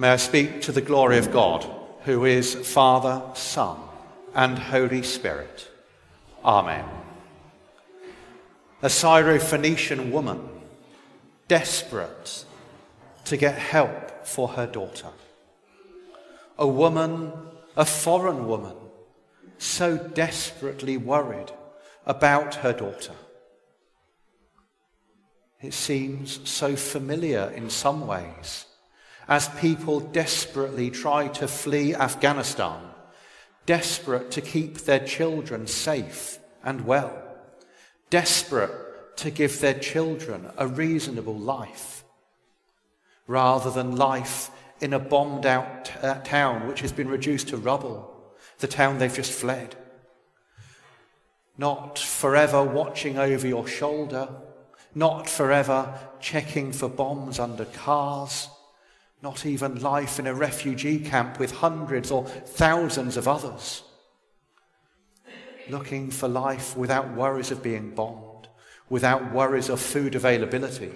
May I speak to the glory of God, who is Father, Son, and Holy Spirit. Amen. A Syrophoenician woman, desperate to get help for her daughter. A woman, a foreign woman, so desperately worried about her daughter. It seems so familiar in some ways as people desperately try to flee Afghanistan, desperate to keep their children safe and well, desperate to give their children a reasonable life, rather than life in a bombed out uh, town which has been reduced to rubble, the town they've just fled. Not forever watching over your shoulder, not forever checking for bombs under cars, not even life in a refugee camp with hundreds or thousands of others. Looking for life without worries of being bombed, without worries of food availability.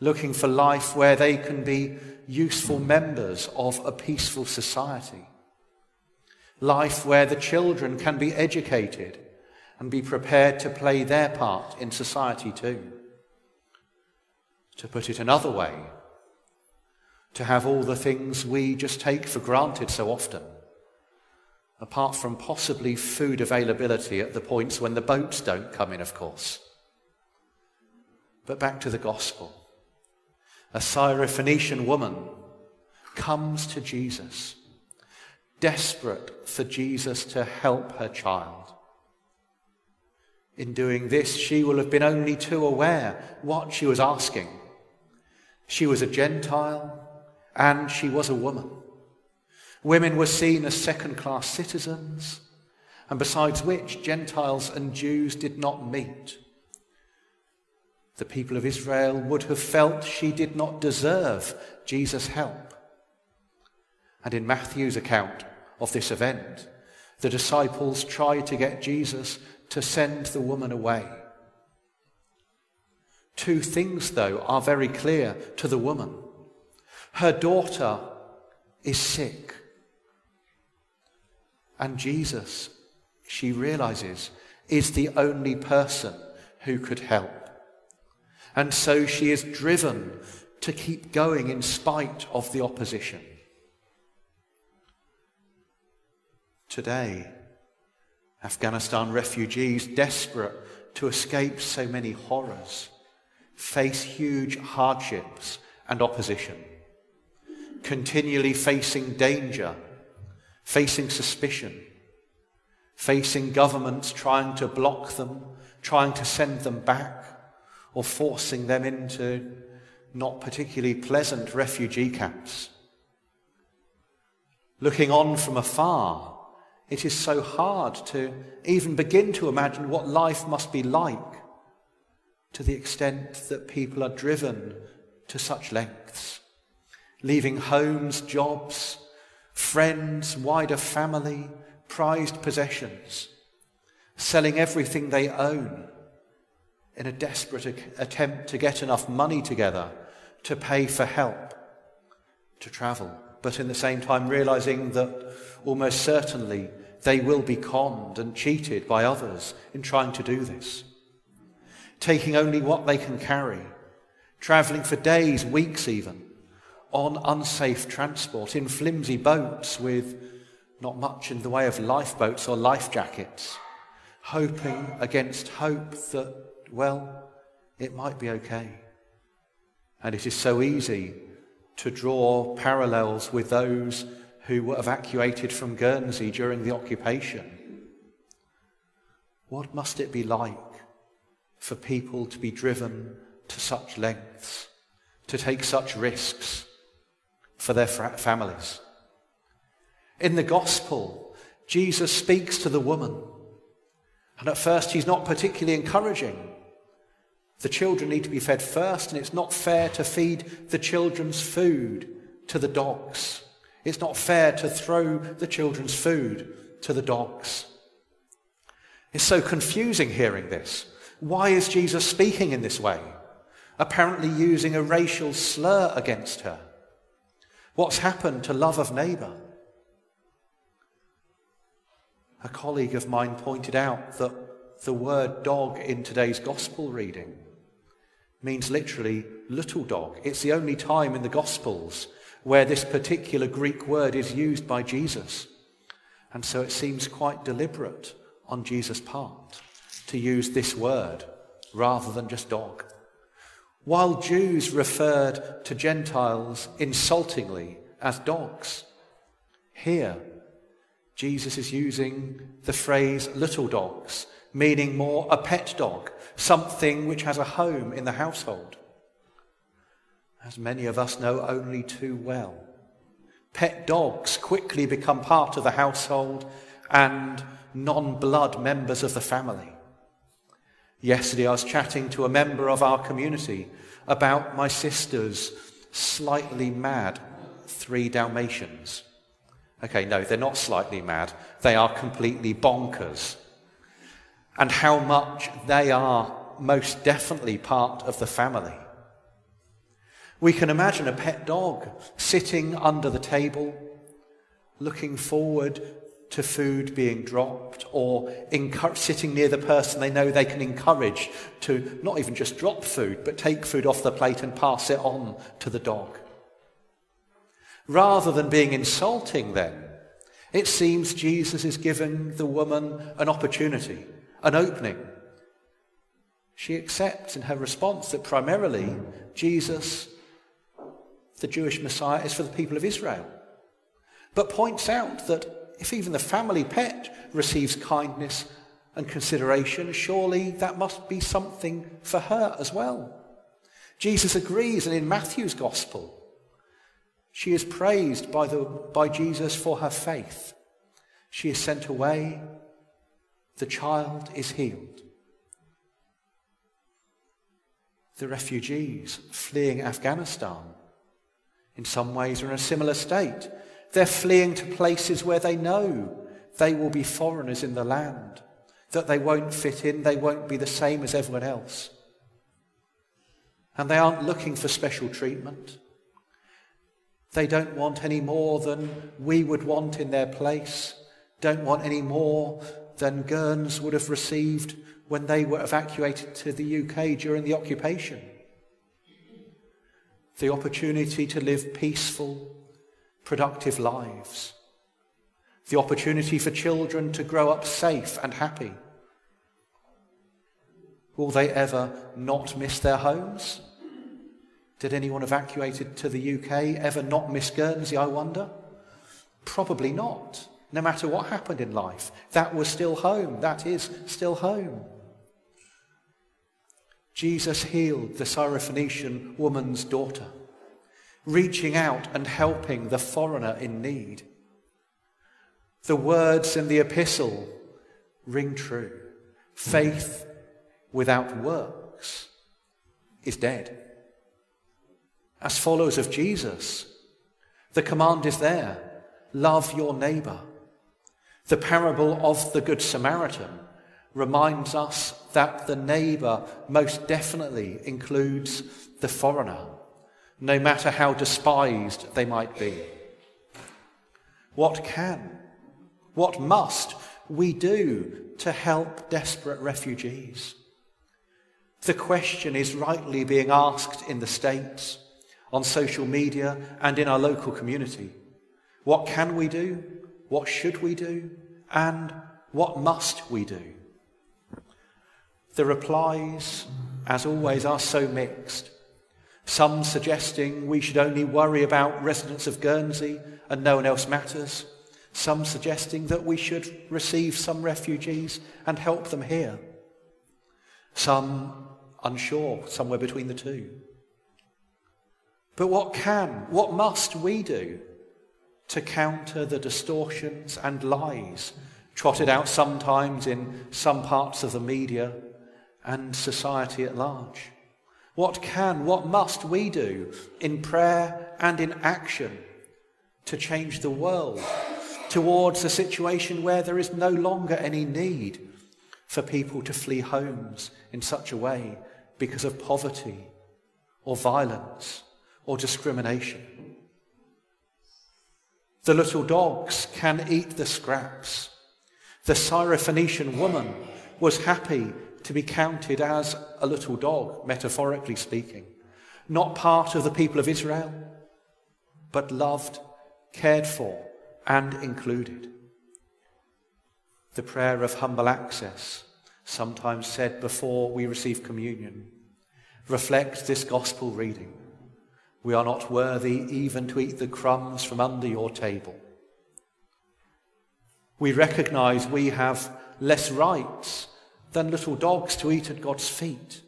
Looking for life where they can be useful members of a peaceful society. Life where the children can be educated and be prepared to play their part in society too. To put it another way, to have all the things we just take for granted so often, apart from possibly food availability at the points when the boats don't come in, of course. But back to the gospel. A Syrophoenician woman comes to Jesus, desperate for Jesus to help her child. In doing this, she will have been only too aware what she was asking. She was a Gentile, and she was a woman. Women were seen as second class citizens, and besides which, Gentiles and Jews did not meet. The people of Israel would have felt she did not deserve Jesus' help. And in Matthew's account of this event, the disciples tried to get Jesus to send the woman away. Two things, though, are very clear to the woman. Her daughter is sick. And Jesus, she realizes, is the only person who could help. And so she is driven to keep going in spite of the opposition. Today, Afghanistan refugees, desperate to escape so many horrors, face huge hardships and opposition continually facing danger, facing suspicion, facing governments trying to block them, trying to send them back, or forcing them into not particularly pleasant refugee camps. Looking on from afar, it is so hard to even begin to imagine what life must be like to the extent that people are driven to such lengths leaving homes, jobs, friends, wider family, prized possessions, selling everything they own in a desperate attempt to get enough money together to pay for help to travel, but in the same time realizing that almost certainly they will be conned and cheated by others in trying to do this. Taking only what they can carry, traveling for days, weeks even, on unsafe transport in flimsy boats with not much in the way of lifeboats or life jackets, hoping against hope that, well, it might be okay. And it is so easy to draw parallels with those who were evacuated from Guernsey during the occupation. What must it be like for people to be driven to such lengths, to take such risks? For their families. In the gospel, Jesus speaks to the woman. And at first, he's not particularly encouraging. The children need to be fed first, and it's not fair to feed the children's food to the dogs. It's not fair to throw the children's food to the dogs. It's so confusing hearing this. Why is Jesus speaking in this way? Apparently using a racial slur against her. What's happened to love of neighbour? A colleague of mine pointed out that the word dog in today's gospel reading means literally little dog. It's the only time in the gospels where this particular Greek word is used by Jesus. And so it seems quite deliberate on Jesus' part to use this word rather than just dog. While Jews referred to Gentiles insultingly as dogs, here Jesus is using the phrase little dogs, meaning more a pet dog, something which has a home in the household. As many of us know only too well, pet dogs quickly become part of the household and non blood members of the family. Yesterday, I was chatting to a member of our community about my sister's slightly mad three Dalmatians. Okay, no, they're not slightly mad, they are completely bonkers. And how much they are most definitely part of the family. We can imagine a pet dog sitting under the table, looking forward to food being dropped or sitting near the person they know they can encourage to not even just drop food, but take food off the plate and pass it on to the dog. Rather than being insulting, then, it seems Jesus is giving the woman an opportunity, an opening. She accepts in her response that primarily Jesus, the Jewish Messiah, is for the people of Israel, but points out that if even the family pet receives kindness and consideration, surely that must be something for her as well. Jesus agrees, and in Matthew's gospel, she is praised by, the, by Jesus for her faith. She is sent away. The child is healed. The refugees fleeing Afghanistan, in some ways, are in a similar state. They're fleeing to places where they know they will be foreigners in the land, that they won't fit in, they won't be the same as everyone else. And they aren't looking for special treatment. They don't want any more than we would want in their place, don't want any more than Guerns would have received when they were evacuated to the UK during the occupation. The opportunity to live peaceful, productive lives, the opportunity for children to grow up safe and happy. Will they ever not miss their homes? Did anyone evacuated to the UK ever not miss Guernsey, I wonder? Probably not. No matter what happened in life, that was still home. That is still home. Jesus healed the Syrophoenician woman's daughter reaching out and helping the foreigner in need. The words in the epistle ring true. Faith without works is dead. As followers of Jesus, the command is there love your neighbor. The parable of the Good Samaritan reminds us that the neighbor most definitely includes the foreigner no matter how despised they might be. What can, what must we do to help desperate refugees? The question is rightly being asked in the States, on social media, and in our local community. What can we do? What should we do? And what must we do? The replies, as always, are so mixed. Some suggesting we should only worry about residents of Guernsey and no one else matters. Some suggesting that we should receive some refugees and help them here. Some unsure, somewhere between the two. But what can, what must we do to counter the distortions and lies trotted out sometimes in some parts of the media and society at large? What can, what must we do in prayer and in action to change the world towards a situation where there is no longer any need for people to flee homes in such a way because of poverty or violence or discrimination? The little dogs can eat the scraps. The Syrophoenician woman was happy to be counted as a little dog, metaphorically speaking, not part of the people of Israel, but loved, cared for, and included. The prayer of humble access, sometimes said before we receive communion, reflects this gospel reading. We are not worthy even to eat the crumbs from under your table. We recognize we have less rights than little dogs to eat at God's feet.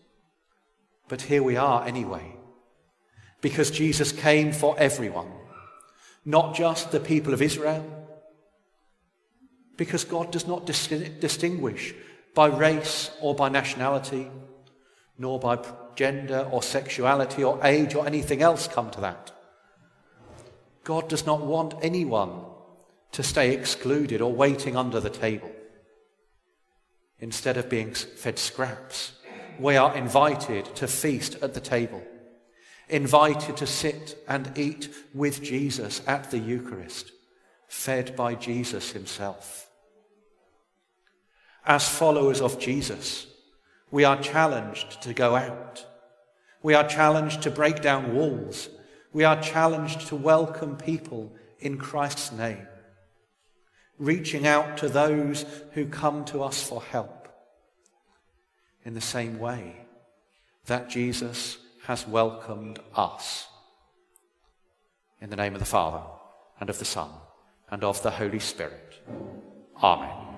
But here we are anyway, because Jesus came for everyone, not just the people of Israel, because God does not dis- distinguish by race or by nationality, nor by gender or sexuality or age or anything else come to that. God does not want anyone to stay excluded or waiting under the table. Instead of being fed scraps, we are invited to feast at the table, invited to sit and eat with Jesus at the Eucharist, fed by Jesus himself. As followers of Jesus, we are challenged to go out. We are challenged to break down walls. We are challenged to welcome people in Christ's name reaching out to those who come to us for help. In the same way that Jesus has welcomed us. In the name of the Father, and of the Son, and of the Holy Spirit. Amen.